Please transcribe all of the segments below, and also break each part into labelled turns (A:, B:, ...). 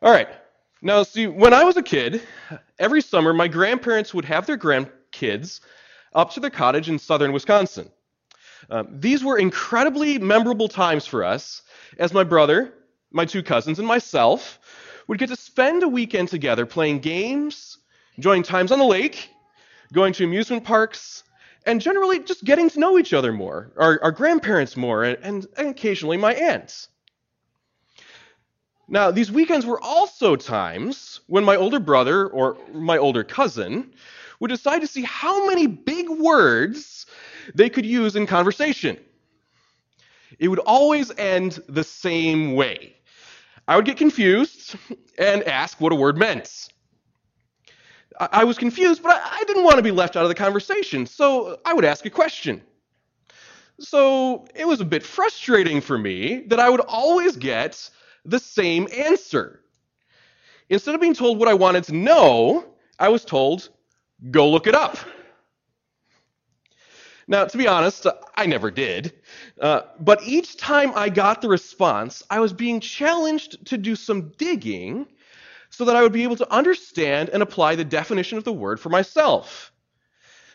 A: All right. Now, see, when I was a kid, every summer my grandparents would have their grandkids up to their cottage in southern Wisconsin. Um, these were incredibly memorable times for us, as my brother, my two cousins, and myself would get to spend a weekend together playing games, enjoying times on the lake, going to amusement parks, and generally just getting to know each other more, our, our grandparents more, and, and, and occasionally my aunts. Now, these weekends were also times when my older brother or my older cousin would decide to see how many big words they could use in conversation. It would always end the same way. I would get confused and ask what a word meant. I was confused, but I didn't want to be left out of the conversation, so I would ask a question. So it was a bit frustrating for me that I would always get the same answer. Instead of being told what I wanted to know, I was told, go look it up. Now, to be honest, I never did. Uh, but each time I got the response, I was being challenged to do some digging so that I would be able to understand and apply the definition of the word for myself.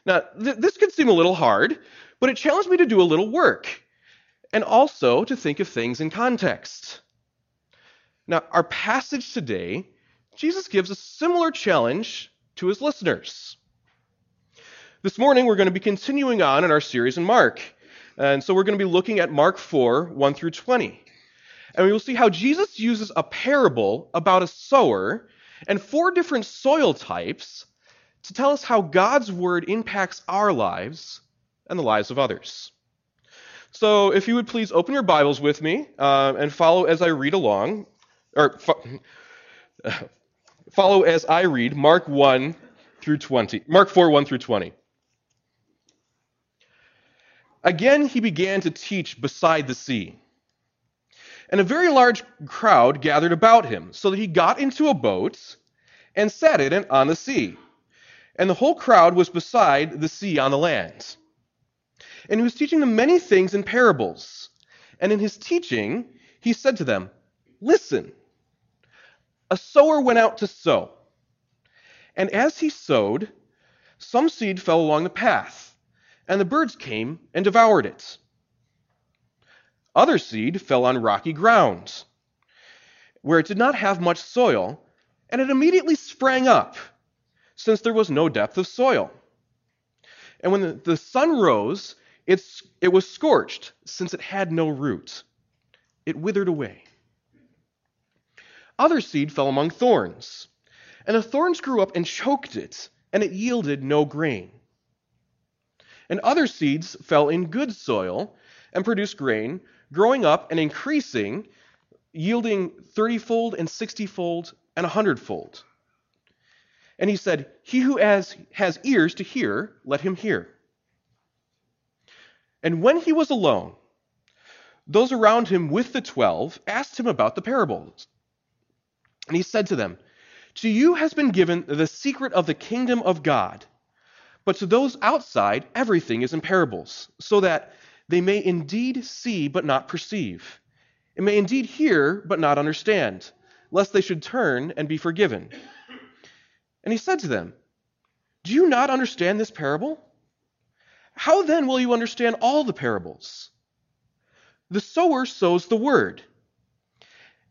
A: Now, th- this could seem a little hard, but it challenged me to do a little work and also to think of things in context. Now, our passage today, Jesus gives a similar challenge to his listeners. This morning, we're going to be continuing on in our series in Mark. And so we're going to be looking at Mark 4, 1 through 20. And we will see how Jesus uses a parable about a sower and four different soil types to tell us how God's word impacts our lives and the lives of others. So, if you would please open your Bibles with me uh, and follow as I read along, or fo- follow as I read Mark 1 through 20, Mark 4, 1 through 20. Again, he began to teach beside the sea and a very large crowd gathered about him, so that he got into a boat and sat in it on the sea. And the whole crowd was beside the sea on the land. And he was teaching them many things in parables. And in his teaching, he said to them, Listen, a sower went out to sow. And as he sowed, some seed fell along the path, and the birds came and devoured it. Other seed fell on rocky ground, where it did not have much soil, and it immediately sprang up, since there was no depth of soil. And when the, sun rose, it, it was scorched, since it had no root. It withered away. Other seed fell among thorns, and the thorns grew up and choked it, and it yielded no grain. And other seeds fell in good soil and produced grain growing up and increasing, yielding 30 fold and 60 fold and 100 fold. And he said, He who has, has ears to hear, let him hear. And when he was alone, those around him with the twelve asked him about the parables. And he said to them, To you has been given the secret of the kingdom of God, but to those outside, everything is in parables, so that they may indeed see but not perceive, and may indeed hear but not understand, lest they should turn and be forgiven. And he said to them, Do you not understand this parable? How then will you understand all the parables? The sower sows the word.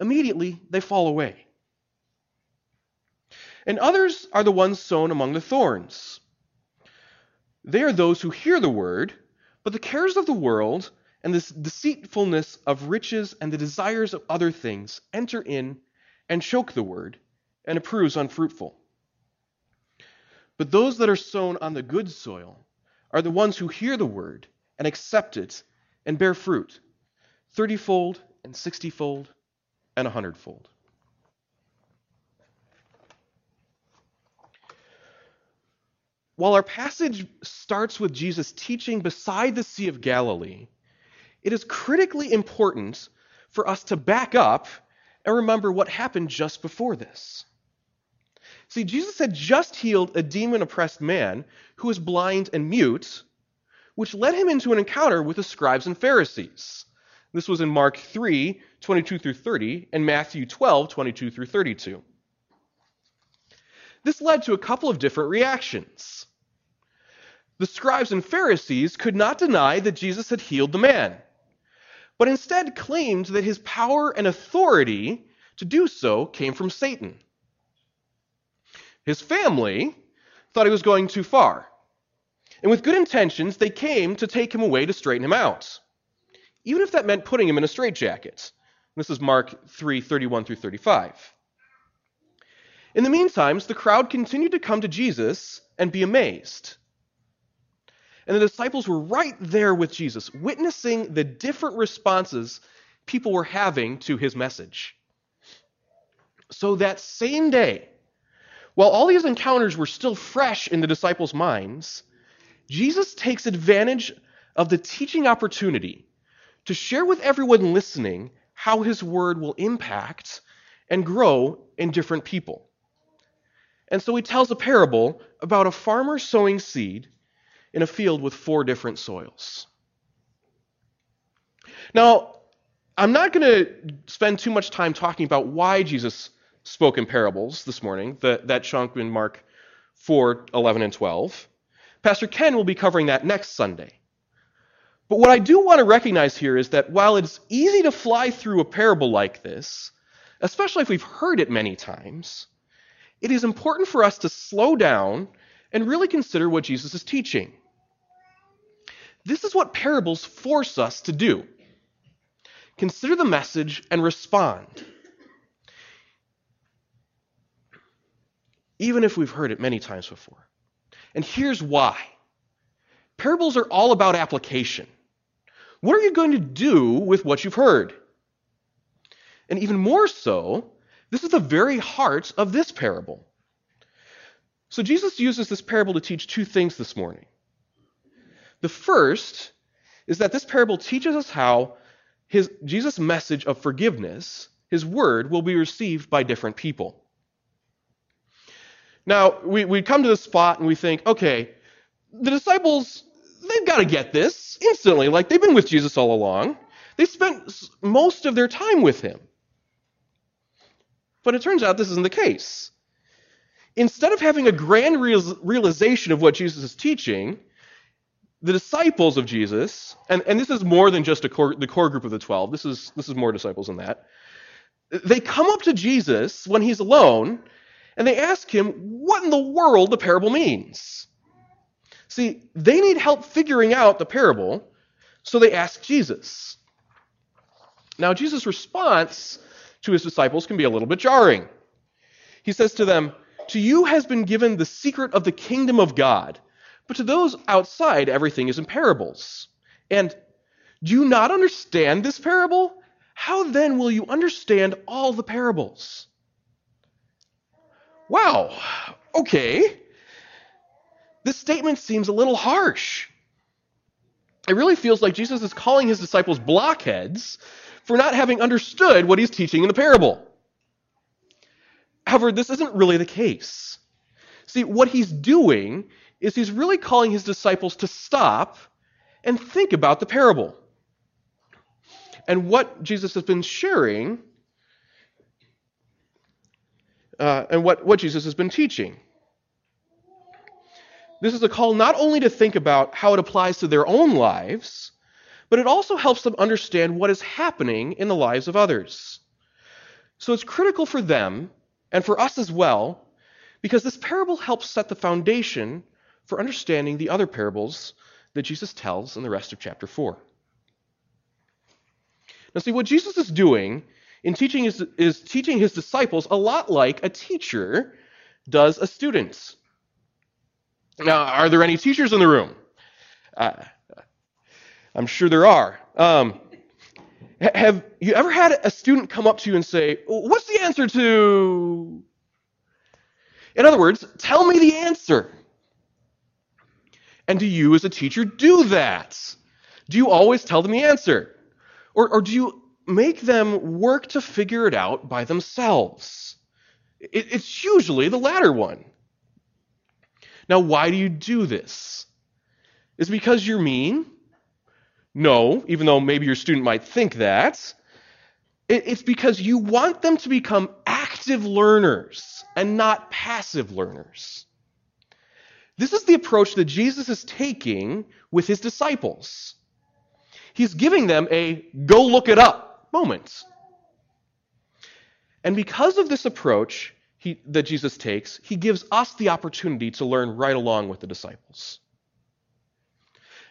A: immediately they fall away. And others are the ones sown among the thorns. They are those who hear the word, but the cares of the world and this deceitfulness of riches and the desires of other things enter in and choke the word, and it proves unfruitful. But those that are sown on the good soil are the ones who hear the word and accept it and bear fruit, thirtyfold and sixtyfold and a hundredfold. While our passage starts with Jesus teaching beside the Sea of Galilee, it is critically important for us to back up and remember what happened just before this. See, Jesus had just healed a demon oppressed man who was blind and mute, which led him into an encounter with the scribes and Pharisees. This was in Mark 3, 22 through 30, and Matthew 12, 22 through 32. This led to a couple of different reactions. The scribes and Pharisees could not deny that Jesus had healed the man, but instead claimed that his power and authority to do so came from Satan. His family thought he was going too far. And with good intentions, they came to take him away to straighten him out, even if that meant putting him in a straitjacket. This is Mark 3 31 through 35. In the meantime, the crowd continued to come to Jesus and be amazed. And the disciples were right there with Jesus, witnessing the different responses people were having to his message. So that same day, while all these encounters were still fresh in the disciples' minds, Jesus takes advantage of the teaching opportunity to share with everyone listening how his word will impact and grow in different people. And so he tells a parable about a farmer sowing seed in a field with four different soils. Now, I'm not going to spend too much time talking about why Jesus spoke in parables this morning, the, that chunk in Mark 4 11 and 12. Pastor Ken will be covering that next Sunday. But what I do want to recognize here is that while it's easy to fly through a parable like this, especially if we've heard it many times, it is important for us to slow down and really consider what Jesus is teaching. This is what parables force us to do. Consider the message and respond. Even if we've heard it many times before. And here's why parables are all about application. What are you going to do with what you've heard? And even more so, this is the very heart of this parable. So Jesus uses this parable to teach two things this morning. The first is that this parable teaches us how his, Jesus' message of forgiveness, his word, will be received by different people. Now, we, we come to this spot and we think, okay, the disciples, they've got to get this instantly. Like, they've been with Jesus all along. They spent most of their time with him. But it turns out this isn't the case. Instead of having a grand realization of what Jesus is teaching, the disciples of Jesus, and, and this is more than just core, the core group of the 12, this is, this is more disciples than that. They come up to Jesus when he's alone and they ask him what in the world the parable means. See, they need help figuring out the parable, so they ask Jesus. Now, Jesus' response to his disciples can be a little bit jarring. He says to them, To you has been given the secret of the kingdom of God but to those outside, everything is in parables. And do you not understand this parable? How then will you understand all the parables? Wow, okay. This statement seems a little harsh. It really feels like Jesus is calling his disciples blockheads for not having understood what he's teaching in the parable. However, this isn't really the case. See, what he's doing is he's really calling his disciples to stop and think about the parable. And what Jesus has been sharing uh, and what, what Jesus has been teaching. This is a call not only to think about how it applies to their own lives, but it also helps them understand what is happening in the lives of others. So it's critical for them and for us as well, because this parable helps set the foundation for understanding the other parables that Jesus tells in the rest of chapter 4. Now, see, what Jesus is doing in teaching is, is teaching his disciples a lot like a teacher does a student. Now, are there any teachers in the room? Uh, I'm sure there are. Um, have you ever had a student come up to you and say, What's the answer to? In other words, tell me the answer. And do you, as a teacher, do that? Do you always tell them the answer? Or, or do you make them work to figure it out by themselves? It, it's usually the latter one. Now, why do you do this? Is because you're mean? No, even though maybe your student might think that. It's because you want them to become active learners and not passive learners. This is the approach that Jesus is taking with his disciples. He's giving them a go look it up moment. And because of this approach he, that Jesus takes, he gives us the opportunity to learn right along with the disciples.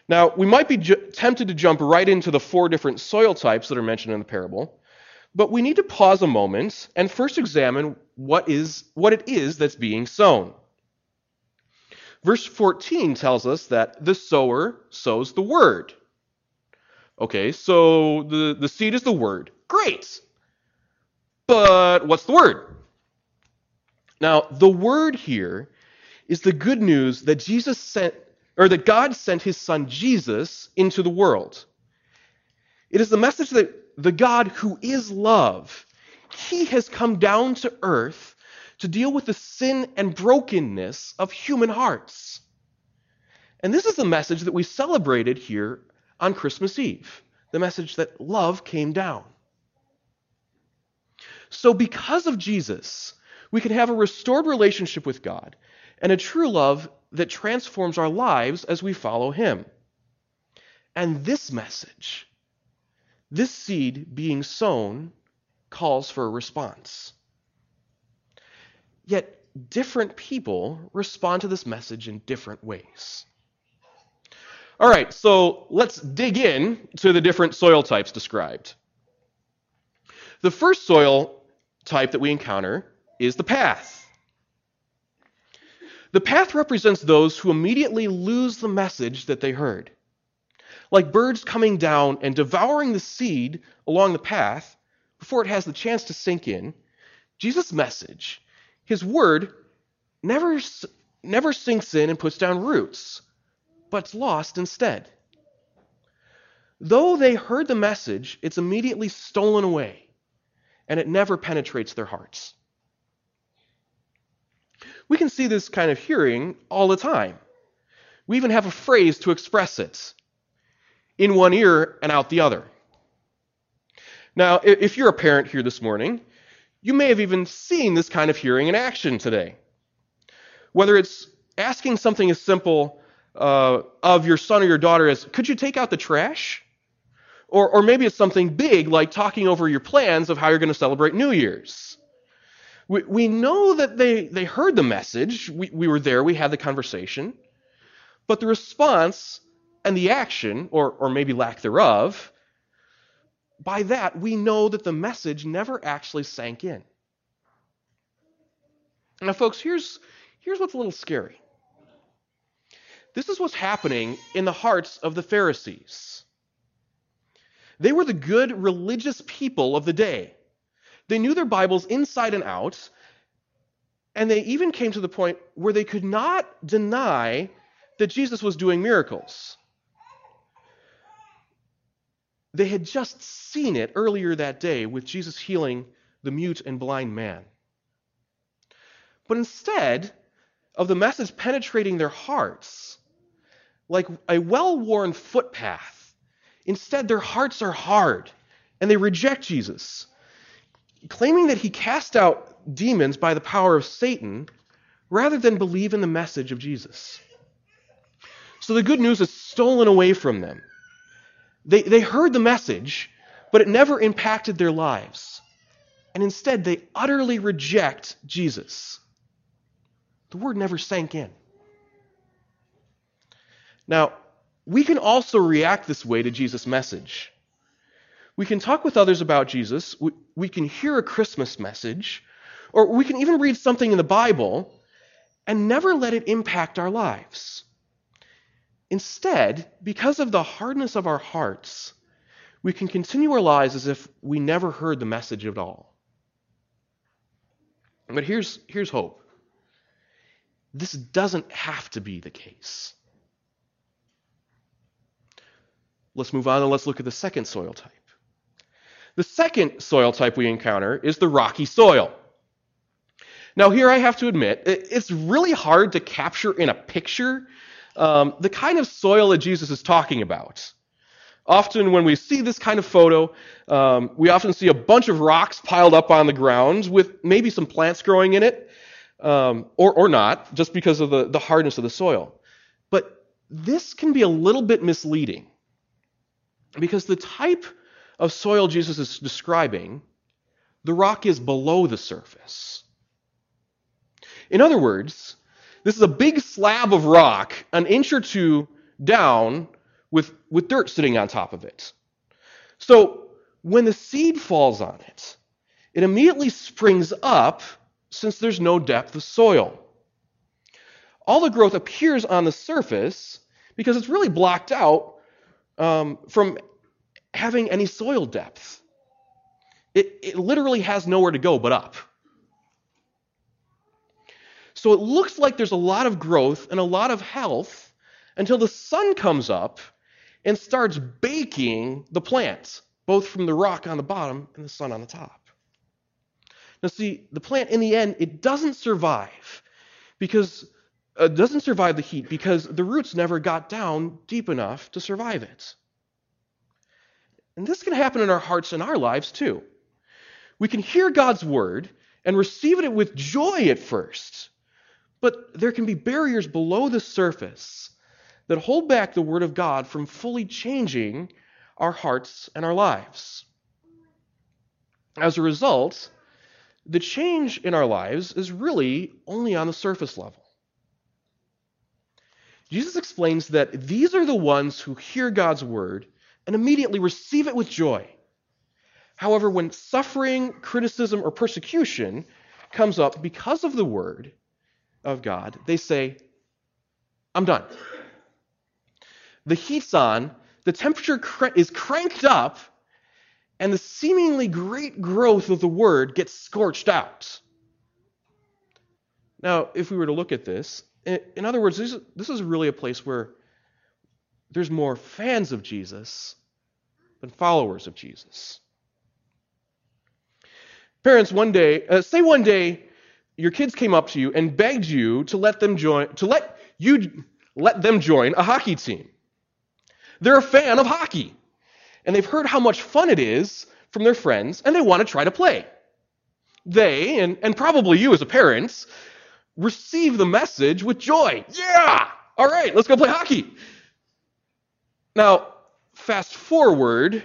A: Now, we might be ju- tempted to jump right into the four different soil types that are mentioned in the parable, but we need to pause a moment and first examine what, is, what it is that's being sown. Verse 14 tells us that the sower sows the word. Okay, so the, the seed is the word. Great. But what's the word? Now, the word here is the good news that Jesus sent, or that God sent his son Jesus into the world. It is the message that the God who is love, he has come down to earth to deal with the sin and brokenness of human hearts. And this is the message that we celebrated here on Christmas Eve the message that love came down. So, because of Jesus, we can have a restored relationship with God and a true love that transforms our lives as we follow Him. And this message, this seed being sown, calls for a response. Yet, different people respond to this message in different ways. All right, so let's dig in to the different soil types described. The first soil type that we encounter is the path. The path represents those who immediately lose the message that they heard. Like birds coming down and devouring the seed along the path before it has the chance to sink in, Jesus' message, his word, never, never sinks in and puts down roots but's lost instead. Though they heard the message, it's immediately stolen away, and it never penetrates their hearts. We can see this kind of hearing all the time. We even have a phrase to express it in one ear and out the other. Now, if you're a parent here this morning, you may have even seen this kind of hearing in action today. Whether it's asking something as simple uh, of your son or your daughter is, could you take out the trash? Or, or maybe it's something big like talking over your plans of how you're going to celebrate New Year's. We, we know that they, they heard the message. We, we were there, we had the conversation. But the response and the action, or, or maybe lack thereof, by that we know that the message never actually sank in. Now, folks, here's, here's what's a little scary. This is what's happening in the hearts of the Pharisees. They were the good religious people of the day. They knew their Bibles inside and out, and they even came to the point where they could not deny that Jesus was doing miracles. They had just seen it earlier that day with Jesus healing the mute and blind man. But instead of the message penetrating their hearts, like a well worn footpath. Instead, their hearts are hard and they reject Jesus, claiming that he cast out demons by the power of Satan rather than believe in the message of Jesus. So the good news is stolen away from them. They, they heard the message, but it never impacted their lives. And instead, they utterly reject Jesus. The word never sank in. Now, we can also react this way to Jesus' message. We can talk with others about Jesus, we, can hear a Christmas message, or we can even read something in the Bible and never let it impact our lives. Instead, because of the hardness of our hearts, we can continue our lives as if we never heard the message at all. But here's, here's hope this doesn't have to be the case. Let's move on and let's look at the second soil type. The second soil type we encounter is the rocky soil. Now, here I have to admit, it's really hard to capture in a picture um, the kind of soil that Jesus is talking about. Often, when we see this kind of photo, um, we often see a bunch of rocks piled up on the ground with maybe some plants growing in it, um, or, or not, just because of the, the hardness of the soil. But this can be a little bit misleading because the type of soil Jesus is describing, the rock is below the surface. In other words, this is a big slab of rock, an inch or two down, with, with dirt sitting on top of it. So when the seed falls on it, it immediately springs up since there's no depth of soil. All the growth appears on the surface because it's really blocked out um, from having any soil depth. It, it literally has nowhere to go but up. So it looks like there's a lot of growth and a lot of health until the sun comes up and starts baking the plants, both from the rock on the bottom and the sun on the top. Now, see, the plant in the end, it doesn't survive because uh, doesn't survive the heat because the roots never got down deep enough to survive it. And this can happen in our hearts and our lives too. We can hear God's word and receive it with joy at first, but there can be barriers below the surface that hold back the word of God from fully changing our hearts and our lives. As a result, the change in our lives is really only on the surface level. Jesus explains that these are the ones who hear God's word and immediately receive it with joy. However, when suffering, criticism, or persecution comes up because of the word of God, they say, I'm done. The heat's on, the temperature cr- is cranked up, and the seemingly great growth of the word gets scorched out. Now, if we were to look at this, in other words, this is, this is really a place where there's more fans of Jesus than followers of Jesus. Parents, one day, uh, say one day your kids came up to you and begged you to let them join, to let you let them join a hockey team. They're a fan of hockey, and they've heard how much fun it is from their friends, and they want to try to play. They, and, and probably you as a parent, receive the message with joy. Yeah! All right, let's go play hockey. Now, fast forward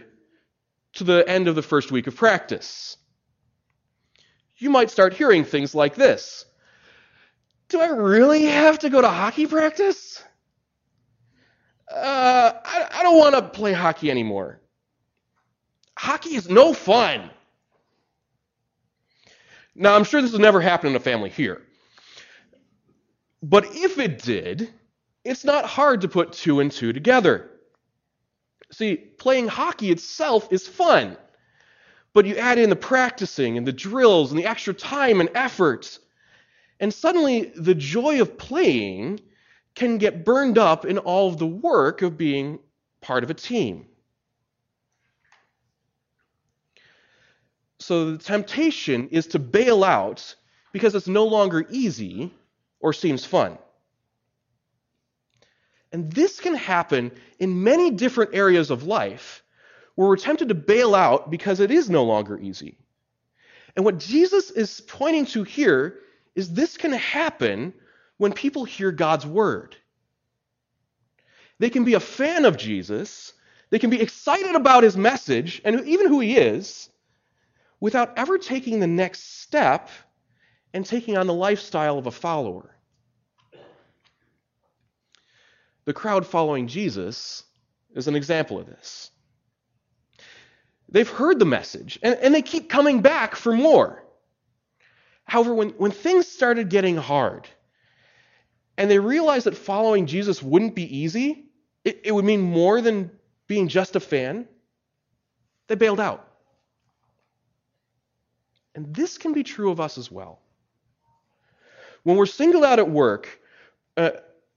A: to the end of the first week of practice. You might start hearing things like this Do I really have to go to hockey practice? Uh, I, I don't want to play hockey anymore. Hockey is no fun. Now, I'm sure this has never happened in a family here. But if it did, it's not hard to put two and two together. See, playing hockey itself is fun, but you add in the practicing and the drills and the extra time and effort, and suddenly the joy of playing can get burned up in all of the work of being part of a team. So the temptation is to bail out because it's no longer easy or seems fun. And this can happen in many different areas of life where we're tempted to bail out because it is no longer easy. And what Jesus is pointing to here is this can happen when people hear God's word. They can be a fan of Jesus, they can be excited about his message and even who he is, without ever taking the next step and taking on the lifestyle of a follower. The crowd following Jesus is an example of this. They've heard the message, and, and they keep coming back for more. However, when, when things started getting hard, and they realized that following Jesus wouldn't be easy, it, it would mean more than being just a fan, they bailed out. And this can be true of us as well. When we're singled out at work, uh,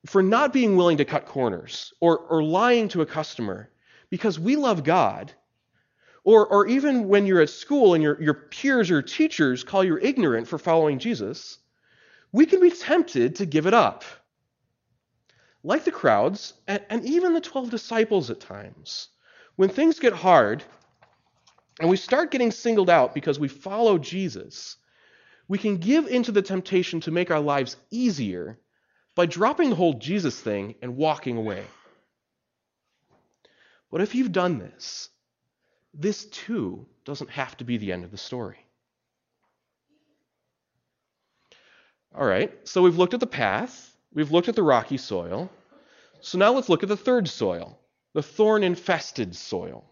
A: for not being willing to cut corners or, or lying to a customer because we love God, or, or even when you're at school and your, your peers or teachers call you ignorant for following Jesus, we can be tempted to give it up. Like the crowds, and, and even the 12 disciples at times, when things get hard and we start getting singled out because we follow Jesus, we can give into the temptation to make our lives easier by dropping the whole Jesus thing and walking away. But if you've done this, this too doesn't have to be the end of the story. All right, so we've looked at the path, we've looked at the rocky soil. So now let's look at the third soil, the thorn infested soil.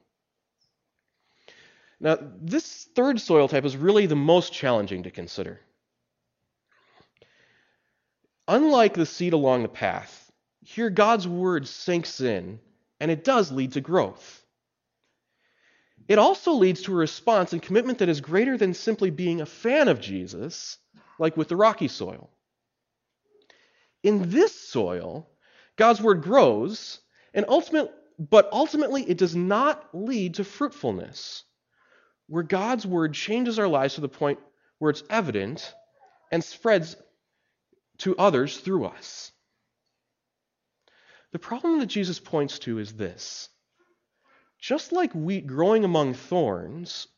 A: Now, this third soil type is really the most challenging to consider. Unlike the seed along the path, here God's word sinks in and it does lead to growth. It also leads to a response and commitment that is greater than simply being a fan of Jesus, like with the rocky soil. In this soil, God's word grows, and ultimate, but ultimately it does not lead to fruitfulness, where God's word changes our lives to the point where it's evident and spreads to others through us. The problem that Jesus points to is this just like wheat growing among thorns,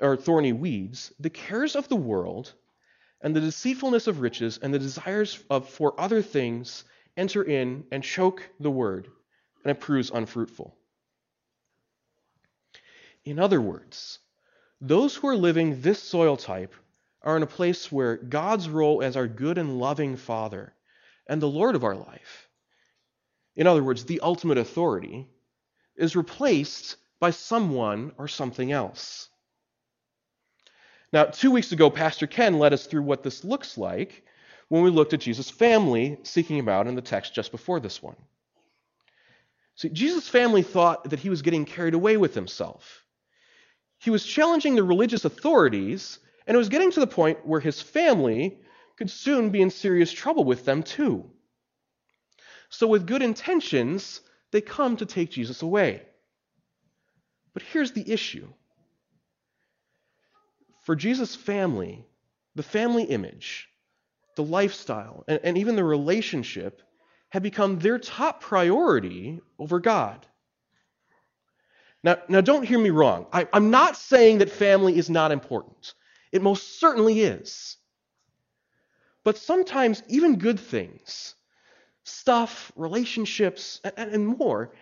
A: or thorny weeds, the cares of the world and the deceitfulness of riches and the desires of, for other things enter in and choke the word, and it proves unfruitful. In other words, those who are living this soil type are in a place where God's role as our good and loving Father and the Lord of our life, in other words, the ultimate authority, is replaced by someone or something else. Now, two weeks ago, Pastor Ken led us through what this looks like when we looked at Jesus' family seeking him out in the text just before this one. See, Jesus' family thought that he was getting carried away with himself. He was challenging the religious authorities, and it was getting to the point where his family could soon be in serious trouble with them too. So, with good intentions, they come to take Jesus away. But here's the issue for Jesus' family, the family image, the lifestyle, and, and, even the relationship had become their top priority over God. Now, now don't hear me wrong. I, I'm not saying that family is not important, it most certainly is. But sometimes even good things, stuff, relationships, and, more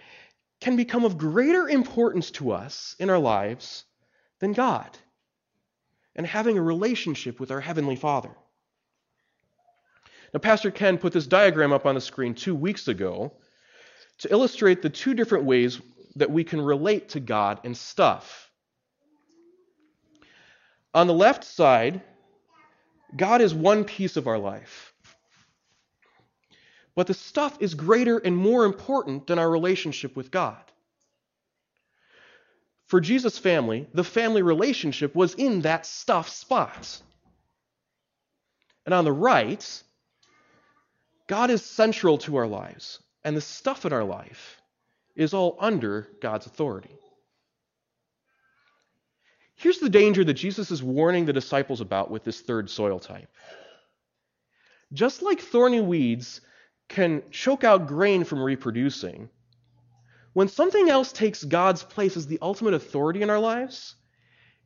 A: can become of greater importance to us in our lives than God and having a relationship with our Heavenly Father. Now, Pastor Ken put this diagram up on the screen two weeks ago to illustrate the two different ways that we can relate to God and stuff. On the left side, God is one piece of our life. But the stuff is greater and more important than our relationship with God. For Jesus' family, the family relationship was in that stuff spot. And on the right, God is central to our lives, and the stuff in our life is all under God's authority. Here's the danger that Jesus is warning the disciples about with this third soil type. Just like thorny weeds can choke out grain from reproducing, when something else takes God's place as the ultimate authority in our lives,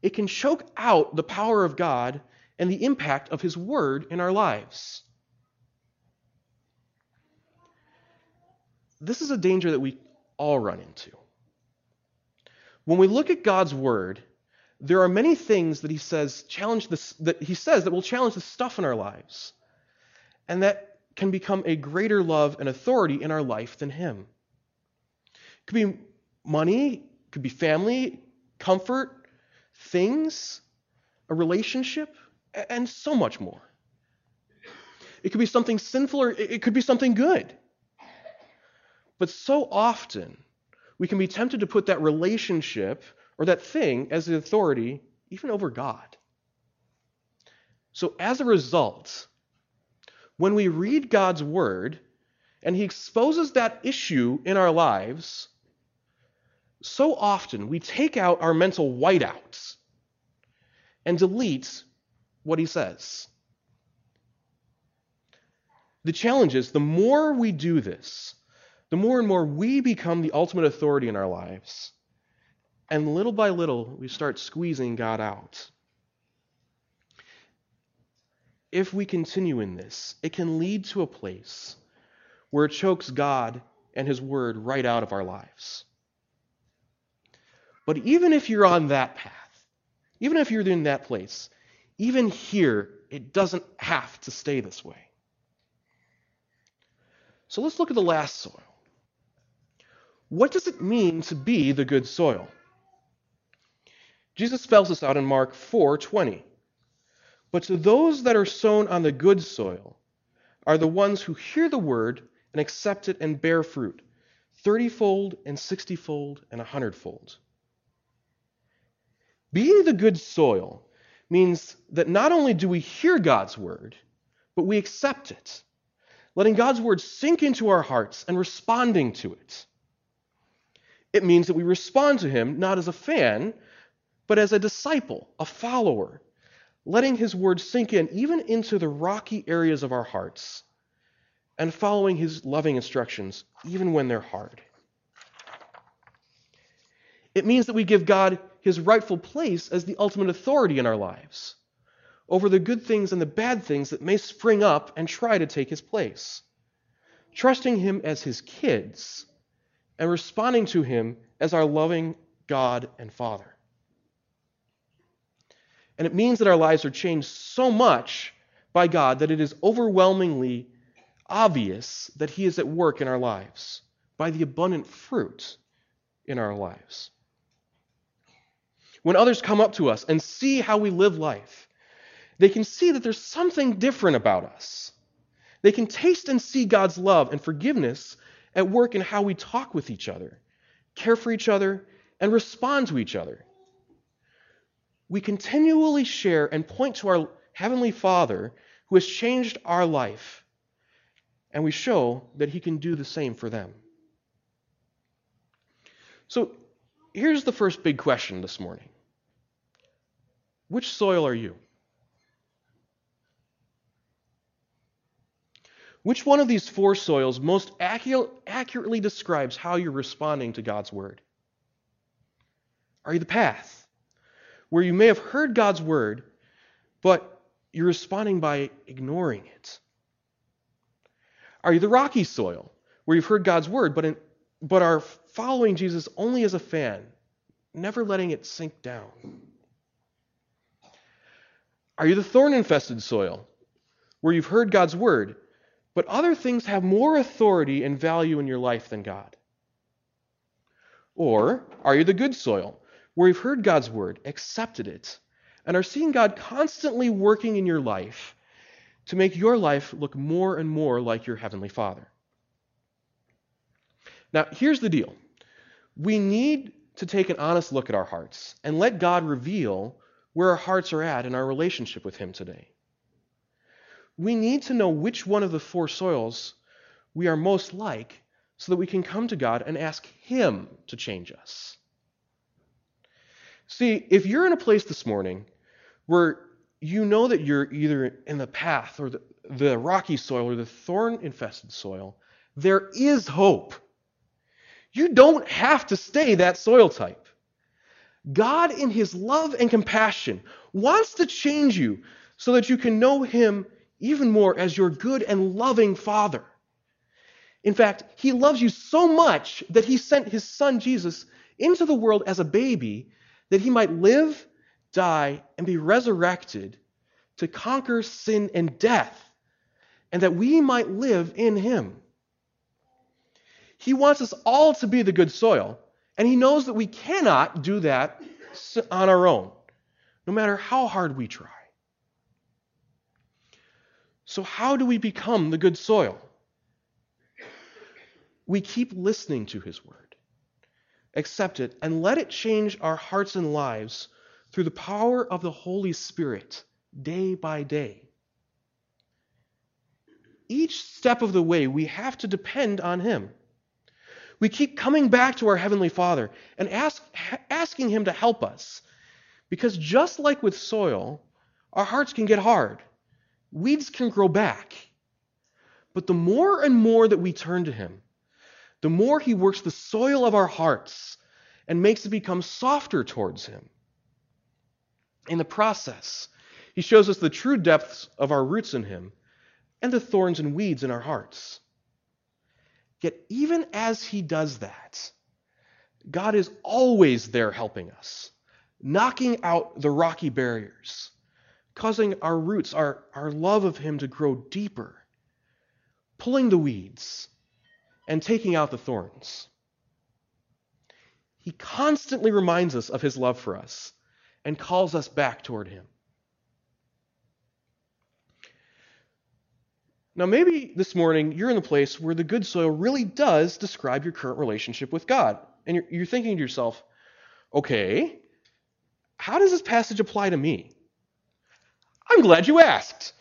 A: it can choke out the power of God and the impact of His Word in our lives. This is a danger that we all run into. When we look at God's Word, there are many things that He says challenge this, that He says that will challenge the stuff in our lives, and that can become a greater love and authority in our life than Him It could be money, it could be family, comfort, things, a relationship, and so much more. It could be something sinful or it could be something good. But so often, we can be tempted to put that relationship or that thing as the authority even over God. So, as a result, when we read God's word and He exposes that issue in our lives, so often we take out our mental whiteouts and delete what he says. The challenge is the more we do this, the more and more we become the ultimate authority in our lives. And little by little, we start squeezing God out. If we continue in this, it can lead to a place where it chokes God and His Word right out of our lives. But even if you're on that path, even if you're in that place, even here, it doesn't have to stay this way. So let's look at the last soil. What does it mean to be the good soil? Jesus spells this out in Mark 4:20. But to those that are sown on the good soil are the ones who hear the word and accept it and bear fruit, thirtyfold and sixtyfold and a hundredfold. Being the good soil means that not only do we hear God's word, but we accept it, letting God's word sink into our hearts and responding to it. It means that we respond to him not as a fan, but as a disciple, a follower, letting his word sink in even into the rocky areas of our hearts and following his loving instructions even when they're hard. It means that we give God his rightful place as the ultimate authority in our lives over the good things and the bad things that may spring up and try to take his place. Trusting him as his kids and responding to him as our loving God and Father. And it means that our lives are changed so much by God that it is overwhelmingly obvious that He is at work in our lives by the abundant fruit in our lives. When others come up to us and see how we live life, they can see that there's something different about us. They can taste and see God's love and forgiveness at work in how we talk with each other, care for each other, and respond to each other we continually share and point to our Heavenly Father who has changed our life, and we show that He can do the same for them. So here's the first big question this morning Which soil are you? Which one of these four soils most accurately describes how you're responding to God's Word? Are you the path? Where you may have heard God's word, but you're responding by ignoring it? Are you the rocky soil, where you've heard God's word, but, in, but are following Jesus only as a fan, never letting it sink down? Are you the thorn infested soil, where you've heard God's word, but other things have more authority and value in your life than God? Or are you the good soil, where you've heard God's word, accepted it, and are seeing God constantly working in your life to make your life look more and more like your Heavenly Father. Now, here's the deal we need to take an honest look at our hearts and let God reveal where our hearts are at in our relationship with Him today. We need to know which one of the four soils we are most like so that we can come to God and ask Him to change us. See, if you're in a place this morning where you know that you're either in the path or the, the rocky soil or the thorn infested soil, there is hope. You don't have to stay that soil type. God, in His love and compassion, wants to change you so that you can know Him even more as your good and loving Father. In fact, He loves you so much that He sent His Son Jesus into the world as a baby that he might live, die, and be resurrected to conquer sin and death, and that we might live in him. He wants us all to be the good soil, and he knows that we cannot do that on our own, no matter how hard we try. So, how do we become the good soil? We keep listening to his word accept it, and let it change our hearts and lives through the power of the Holy Spirit day by day. Each step of the way, we have to depend on Him. We keep coming back to our Heavenly Father and ask, asking Him to help us. Because just like with soil, our hearts can get hard. Weeds can grow back. But the more and more that we turn to Him, the more He works the soil of our hearts and makes it become softer towards Him. In the process, He shows us the true depths of our roots in Him and the thorns and weeds in our hearts. Yet, even as He does that, God is always there helping us, knocking out the rocky barriers, causing our roots, our, our love of Him to grow deeper, pulling the weeds, and taking out the thorns. He constantly reminds us of His love for us and calls us back toward Him. Now, maybe this morning you're in the place where the good soil really does describe your current relationship with God. And you're, you're thinking to yourself, okay, how does this passage apply to me? I'm glad you asked.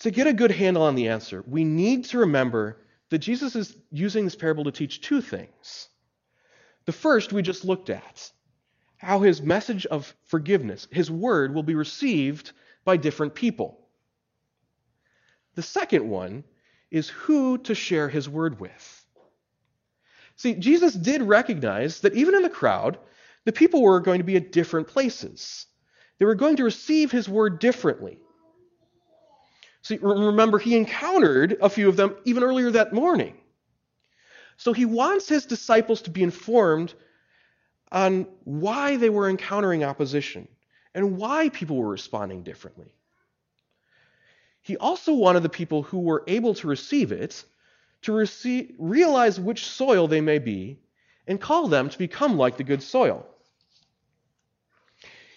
A: To get a good handle on the answer, we need to remember that Jesus is using this parable to teach two things. The first we just looked at how his message of forgiveness, his word, will be received by different people. The second one is who to share his word with. See, Jesus did recognize that even in the crowd, the people were going to be at different places. They were going to receive his word differently. See, remember, he encountered a few of them even earlier that morning. So he wants his disciples to be informed on why they were encountering opposition and why people were responding differently. He also wanted the people who were able to receive it to receive, realize which soil they may be and call them to become like the good soil.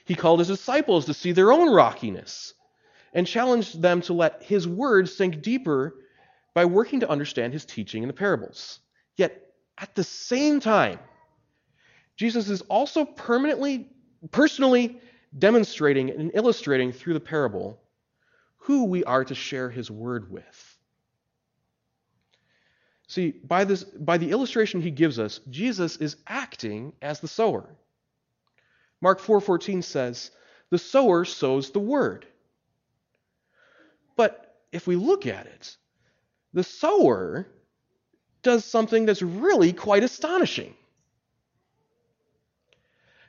A: He called his disciples to see their own rockiness and challenged them to let his words sink deeper by working to understand his teaching in the parables. Yet, at the same time, Jesus is also permanently, personally demonstrating and illustrating through the parable who we are to share his word with. See, by, this, by the illustration he gives us, Jesus is acting as the sower. Mark 4:14 says, "The sower sows the word." But if we look at it, the sower does something that's really quite astonishing.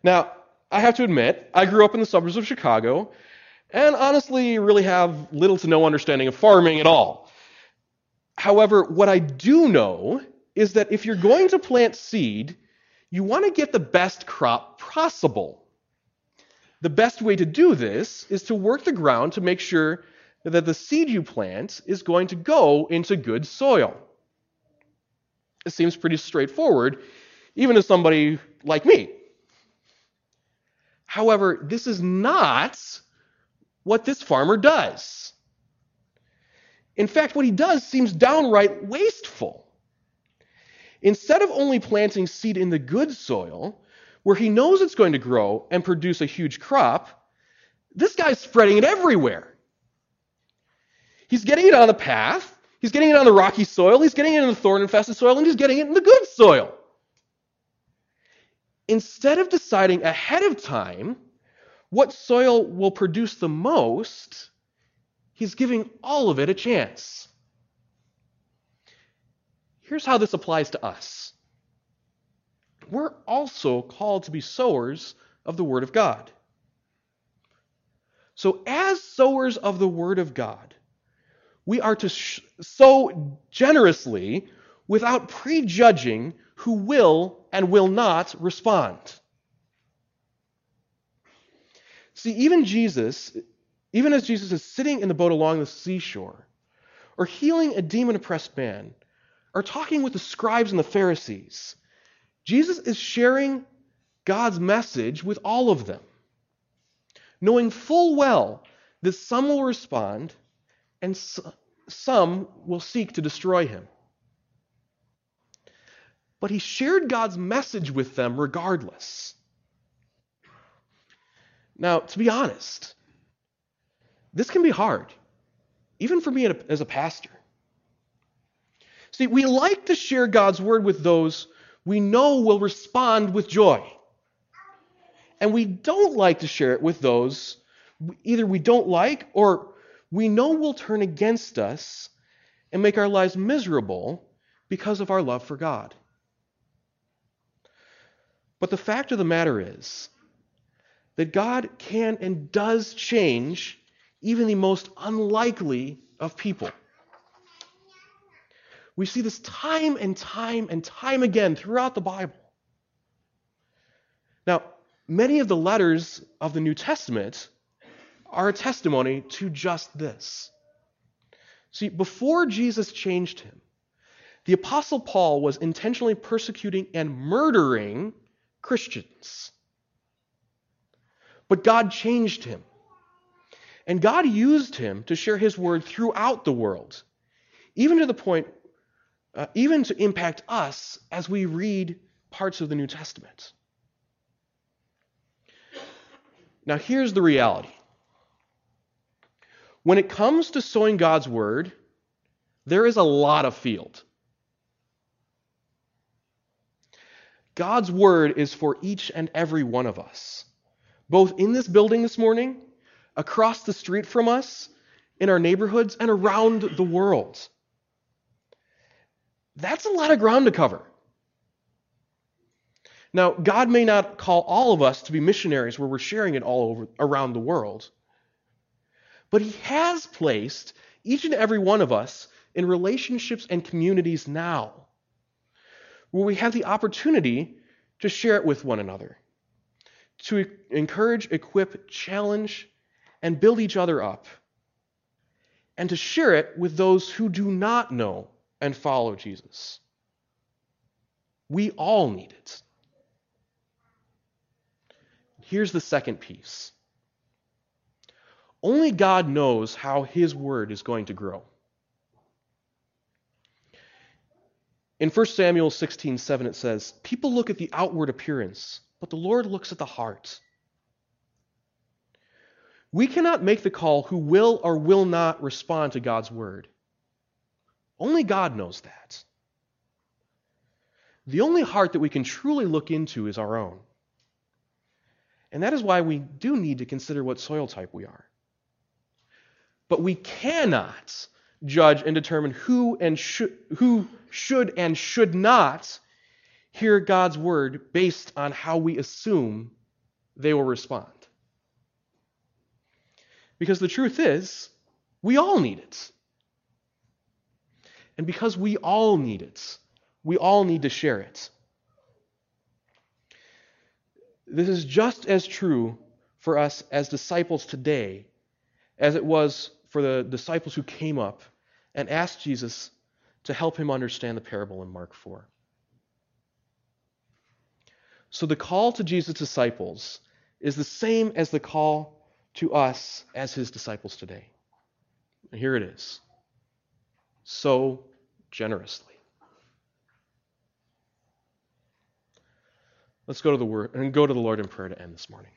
A: Now, I have to admit, I grew up in the suburbs of Chicago, and honestly really have little to no understanding of farming at all. However, what I do know is that if you're going to plant seed, you want to get the best crop possible. The best way to do this is to work the ground to make sure that the seed you plant is going to go into good soil. It seems pretty straightforward, even to somebody like me. However, this is not what this farmer does. In fact, what he does seems downright wasteful. Instead of only planting seed in the good soil, where he knows it's going to grow and produce a huge crop, this guy's spreading it everywhere. He's getting it on the path, he's getting it on the rocky soil, he's getting it in the thorn infested soil, and he's getting it in the good soil. Instead of deciding ahead of time what soil will produce the most, he's giving all of it a chance. Here's how this applies to us we're also called to be sowers of the Word of God. So, as sowers of the Word of God, we are to sow generously without prejudging who will and will not respond. See, even Jesus, even as Jesus is sitting in the boat along the seashore, or healing a demon oppressed man, or talking with the scribes and the Pharisees, Jesus is sharing God's message with all of them, knowing full well that some will respond and some will seek to destroy him. But he shared God's message with them regardless. Now, to be honest, this can be hard, even for me as a pastor. See, we like to share God's word with those we know will respond with joy. And we don't like to share it with those either we don't like or we know will turn against us and make our lives miserable because of our love for God. But the fact of the matter is that God can and does change even the most unlikely of people. We see this time and time and time again throughout the Bible. Now, many of the letters of the New Testament are a testimony to just this. See, before Jesus changed him, the Apostle Paul was intentionally persecuting and murdering Christians. But God changed him. And God used him to share his word throughout the world, even to the point, uh, even to impact us as we read parts of the New Testament. Now, here's the reality when it comes to sowing God's word, there is a lot of field. God's word is for each and every one of us, both in this building this morning, across the street from us, in our neighborhoods, and around the world. That's a lot of ground to cover. Now, God may not call all of us to be missionaries where we're sharing it all over around the world. But He has placed each and every one of us in relationships and communities now where we have the opportunity to share it with one another, to encourage, equip, challenge, and build each other up, and to share it with those who do not know and follow Jesus. We all need it. Here's the second piece only God knows how His word is going to grow. In 1 Samuel 16, 7, it says, People look at the outward appearance, but the Lord looks at the heart. We cannot make the call who will or will not respond to God's word. Only God knows that. The only heart that we can truly look into is our own. And that is why we do need to consider what soil type we are. But we cannot judge and determine who and who should and should not hear God's word based on how we assume they will respond. Because the truth is, we all need it. And because we all need it, we all need to share it. This is just as true for us as disciples today as it was for the disciples who came up and asked Jesus to help him understand the parable in Mark 4. So the call to Jesus' disciples is the same as the call to us as his disciples today. And here it is. sow generously. Let's go to the word and go to the Lord in prayer to end this morning.